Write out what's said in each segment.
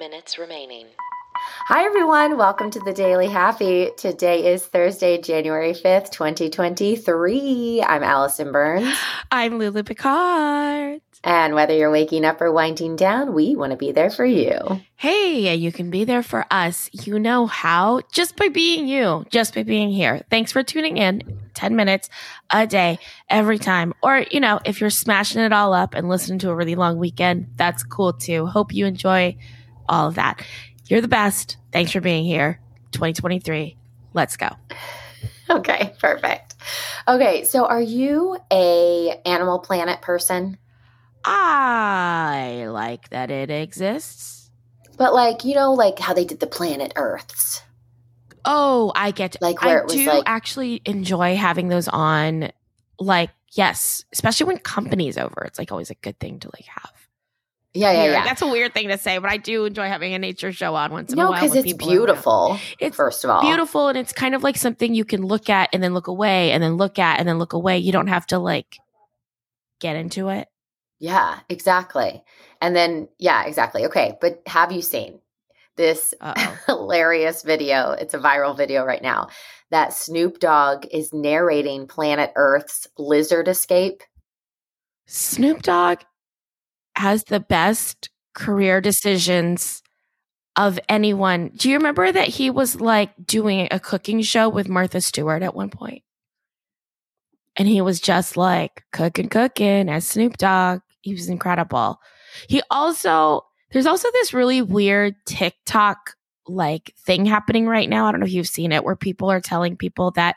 minutes remaining. Hi, everyone. Welcome to the Daily Happy. Today is Thursday, January 5th, 2023. I'm Alison Burns. I'm Lulu Picard. And whether you're waking up or winding down, we want to be there for you. Hey, you can be there for us. You know how? Just by being you, just by being here. Thanks for tuning in 10 minutes a day, every time. Or, you know, if you're smashing it all up and listening to a really long weekend, that's cool too. Hope you enjoy all of that. You're the best. Thanks for being here. 2023. Let's go. Okay, perfect. Okay, so are you a Animal Planet person? I like that it exists. But like, you know, like how they did the planet Earths. Oh, I get to, Like where I it was do like- actually enjoy having those on like yes, especially when company's over. It's like always a good thing to like have. Yeah, yeah, yeah. That's a weird thing to say, but I do enjoy having a nature show on once in a No, while. because when it's people are around. beautiful. It's first of all, beautiful and it's kind of like something you can look at and then look away and then look at and then look away. You don't have to like get into it. Yeah, exactly. And then, yeah, exactly. Okay, but have you seen this hilarious video? It's a viral video right now that Snoop Dogg is narrating Planet Earth's lizard escape. Snoop Dogg has the best career decisions of anyone. Do you remember that he was like doing a cooking show with Martha Stewart at one point? And he was just like cooking, cooking as Snoop Dogg. He was incredible. He also, there's also this really weird TikTok like thing happening right now. I don't know if you've seen it where people are telling people that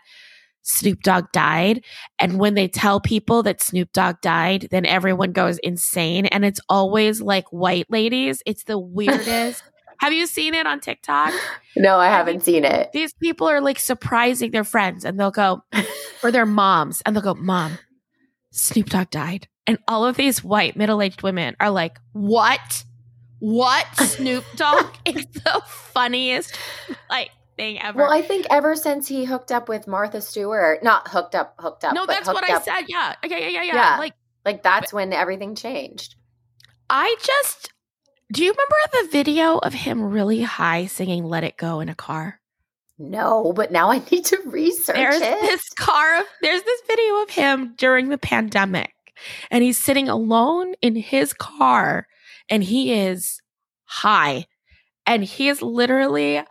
Snoop Dogg died. And when they tell people that Snoop Dogg died, then everyone goes insane. And it's always like white ladies. It's the weirdest. Have you seen it on TikTok? No, I haven't seen it. These people are like surprising their friends and they'll go, or their moms, and they'll go, Mom, Snoop Dogg died. And all of these white middle aged women are like, What? What? Snoop Dogg? is the funniest like thing ever. Well, I think ever since he hooked up with Martha Stewart, not hooked up, hooked up. no, but that's what I up, said. Yeah. Okay, yeah, yeah, yeah. Yeah. Like Like that's when everything changed. I just do you remember the video of him really high singing Let It Go in a car? No, but now I need to research There's it. this car there's this video of him during the pandemic and he's sitting alone in his car and he is high and he is literally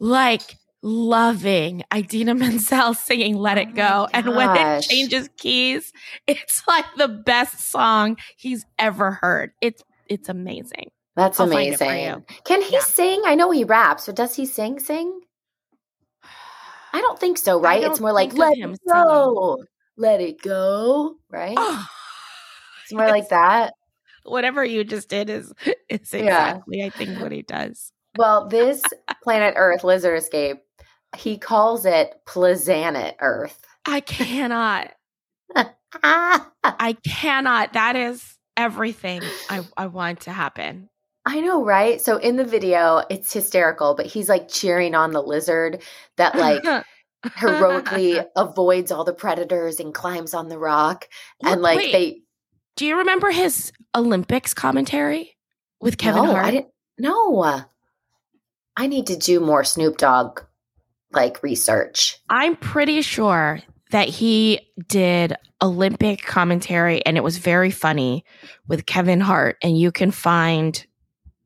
like loving Idina Menzel singing Let Oh It Go. my And when it changes keys, it's like the best song he's ever heard. It's it's amazing. That's I'll find it for amazing. Can he Yeah. sing? I know he raps, but does he sing? Sing? I don't think so. Right? It's more like let him it go, let it go. Right? Oh, it's more like that. whatever you just did is is Yeah. exactly I think what he does. Well, this planet Earth lizard escape, he calls it Plizzanet Earth. I cannot. I cannot. That is everything I, I want to happen. I know, right? So in the video, it's hysterical, but he's like cheering on the lizard that like heroically avoids all the predators and climbs on the rock. And like Wait, they Do you remember his Olympics commentary with Kevin no, Hart? I didn't no. I need to do more Snoop Dogg like research. I'm pretty sure that he did Olympic commentary and it was very funny with Kevin Hart and you can find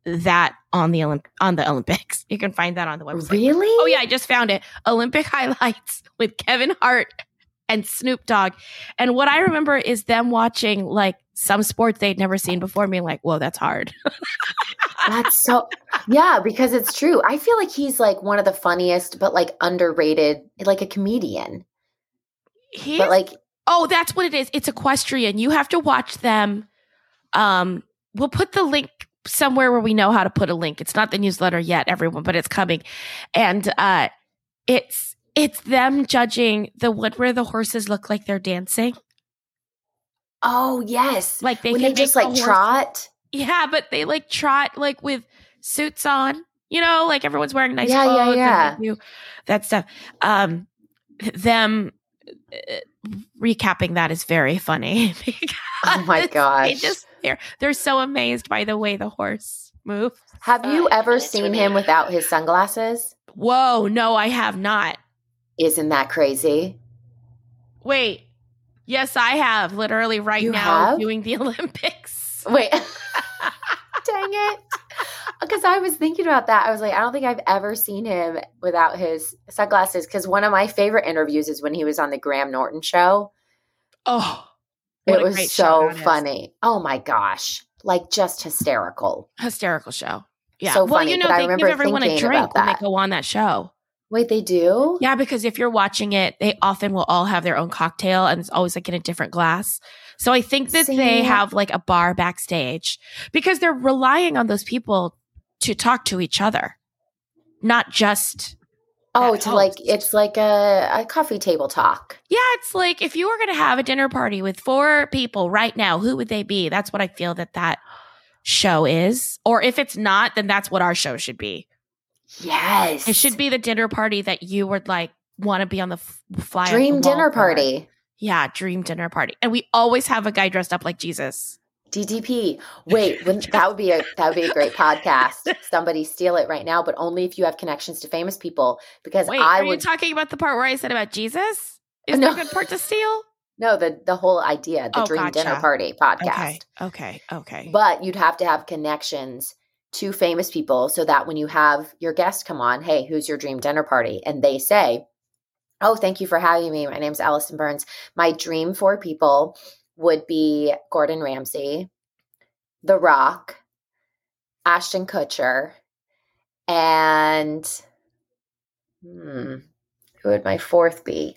that on the Olymp- on the Olympics. You can find that on the website. Really? Oh yeah, I just found it. Olympic highlights with Kevin Hart and Snoop Dogg. And what I remember is them watching like some sports they'd never seen before, being like, "Whoa, that's hard." That's so yeah, because it's true. I feel like he's like one of the funniest, but like underrated, like a comedian. He's, But like, oh, that's what it is. It's equestrian. You have to watch them. Um, we'll put the link somewhere where we know how to put a link. It's not the newsletter yet, everyone, but it's coming. And uh it's it's them judging the one where the horses look like they're dancing. oh yes, Like they they just like horse- trot. Yeah, but they like trot like with suits on. You know, like everyone's wearing nice Yeah, yeah, clothes. and yeah. that stuff. Um, them uh, recapping that is very funny. Oh my because gosh. They just they're they're so amazed by the way the horse move. Have you Five ever seen remaining. him without his sunglasses? Whoa, no, I have not. Isn't that crazy? Wait. Yes, I have. Literally right You now have? doing the Olympics. Wait. It. Because I was thinking about that. I was like, I don't think I've ever seen him without his sunglasses. Because one of my favorite interviews is when he was on the Graham Norton show. Oh, it was so funny. Oh my gosh. Like just hysterical. Hysterical show. Yeah. So well, funny, you know, they give everyone a drink when they go on that show. Wait, they do? Yeah, because if you're watching it, they often will all have their own cocktail and it's always like in a different glass. So I think that they have like a bar backstage because they're relying on those people to talk to each other, not just. Oh, that to like it's like a, a coffee table talk. Yeah, it's like if you were going to have a dinner party with four people right now, who would they be? That's what I feel that that show is. Or if it's not, then that's what our show should be. Yes. It should be the dinner party that you would like want to be on the f- fly. the dream wall dinner party. Yeah, dream dinner party. And we always have a guy dressed up like Jesus. DDP. Wait, wouldn't- that would be a that would be a great podcast. Somebody steal it right now, but only if you have connections to famous people. Because Wait, I are would you talking about the part where I said about Jesus? Is No. there a good part to steal? no the the whole idea, the Oh, Dream Dinner. Party podcast. Okay, okay, okay. But you'd have to have connections to famous people so that when you have your guest come on, hey, who's your dream dinner party? And they say, Oh, thank you for having me. My name's Alison Burns. My dream for people would be Gordon Ramsay, The Rock, Ashton Kutcher, and hmm, who would my fourth be?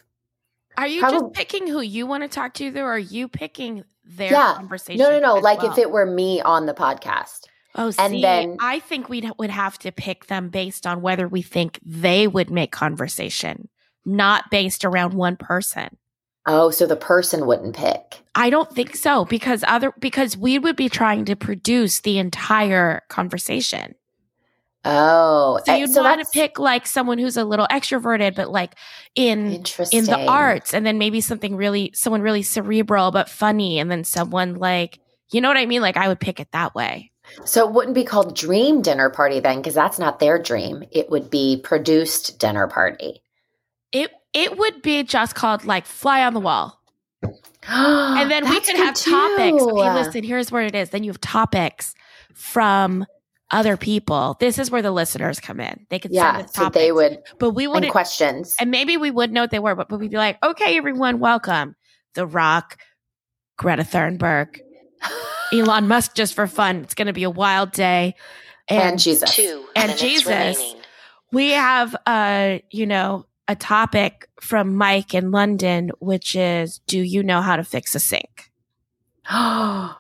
are you probab- just picking who you want to talk to, though, or are you picking their Yeah. conversation? No, no, no. Like well? if it were me on the podcast. Oh, and see, then- I think we would have to pick them based on whether we think they would make conversation, not based around one person. Oh, so the person wouldn't pick. I don't think so because other because we would be trying to produce the entire conversation. Oh, So eh, you'd want to pick like someone who's a little extroverted, but like in in the arts, and then maybe something really someone really cerebral but funny, and then someone like you know what I mean. Like I would pick it that way. So it wouldn't be called dream dinner party then, because that's not their dream. It would be produced dinner party. It it would be just called like fly on the wall. and then we could have topics. Okay, listen, here's where it is. Then you have topics from other people. This is where the listeners come in. They could Yeah, send us so they would but we wouldn't. questions. and maybe we would know what they were, but, but we'd be like, okay, everyone, welcome. The Rock, Greta Thunberg, Elon Musk, just for fun. It's going to be a wild day. and, Jesus. Two And Jesus. remaining. we have uh you know a topic from mike in london which is do you know how to fix a sink and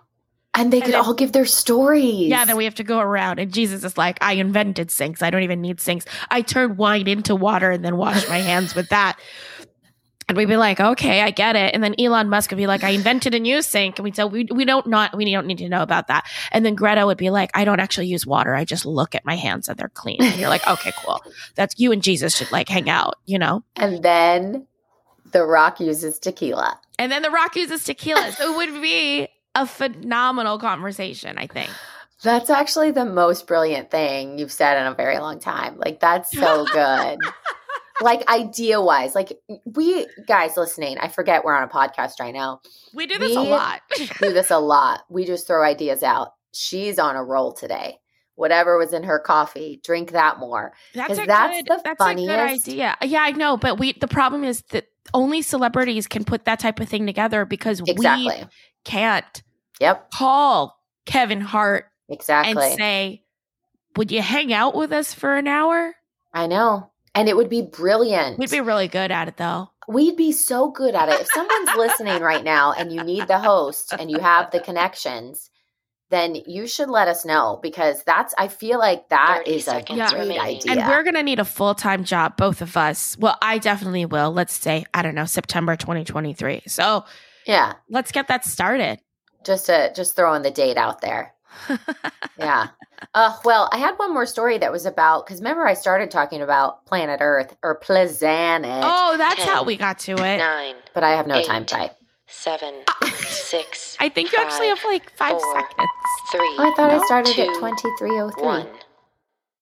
they could then- all give their stories. yeah then we have to go around and jesus is like i invented sinks i don't even need sinks i turned wine into water and then washed my hands with that and we'd be like okay i get it and then elon musk would be like i invented a new sink and we'd say we, we don't not we don't need to know about that and then greta would be like i don't actually use water i just look at my hands and they're clean and you're like okay cool that's you and jesus should like hang out you know and then The Rock uses tequila. And then The Rock uses tequila. So it would be a phenomenal conversation, I think. That's actually the most brilliant thing you've said in a very long time. Like that's so good. Like idea wise, like we guys listening, I forget we're on a podcast right now. We do this a lot. Do this a lot. We just throw ideas out. She's on a roll today. Whatever was in her coffee, drink that more. That's a that's good, the that's a good funniest. idea. Yeah, I know, but we the problem is that only celebrities can put that type of thing together because Exactly. we can't Yep. call Kevin Hart Exactly. and say, "Would you hang out with us for an hour?" I know. And it would be brilliant. We'd be really good at it though. We'd be so good at it. If someone's listening right now and you need the host and you have the connections, then you should let us know because that's I feel like that is a seconds great remaining. idea. And we're going to need a full time job, both of us. Well, I definitely will. Let's say, I don't know, September 2023. So yeah, let's get that started. just to just throwing the date out there. Yeah. Uh, well, I had one more story that was about because remember I started talking about planet Earth or planet, oh, that's Ten, how we got to it. Nine, but I have no eight, time type. seven, six. I think you actually have like five four, seconds. Three. Oh, I thought I started two, at 2303. one.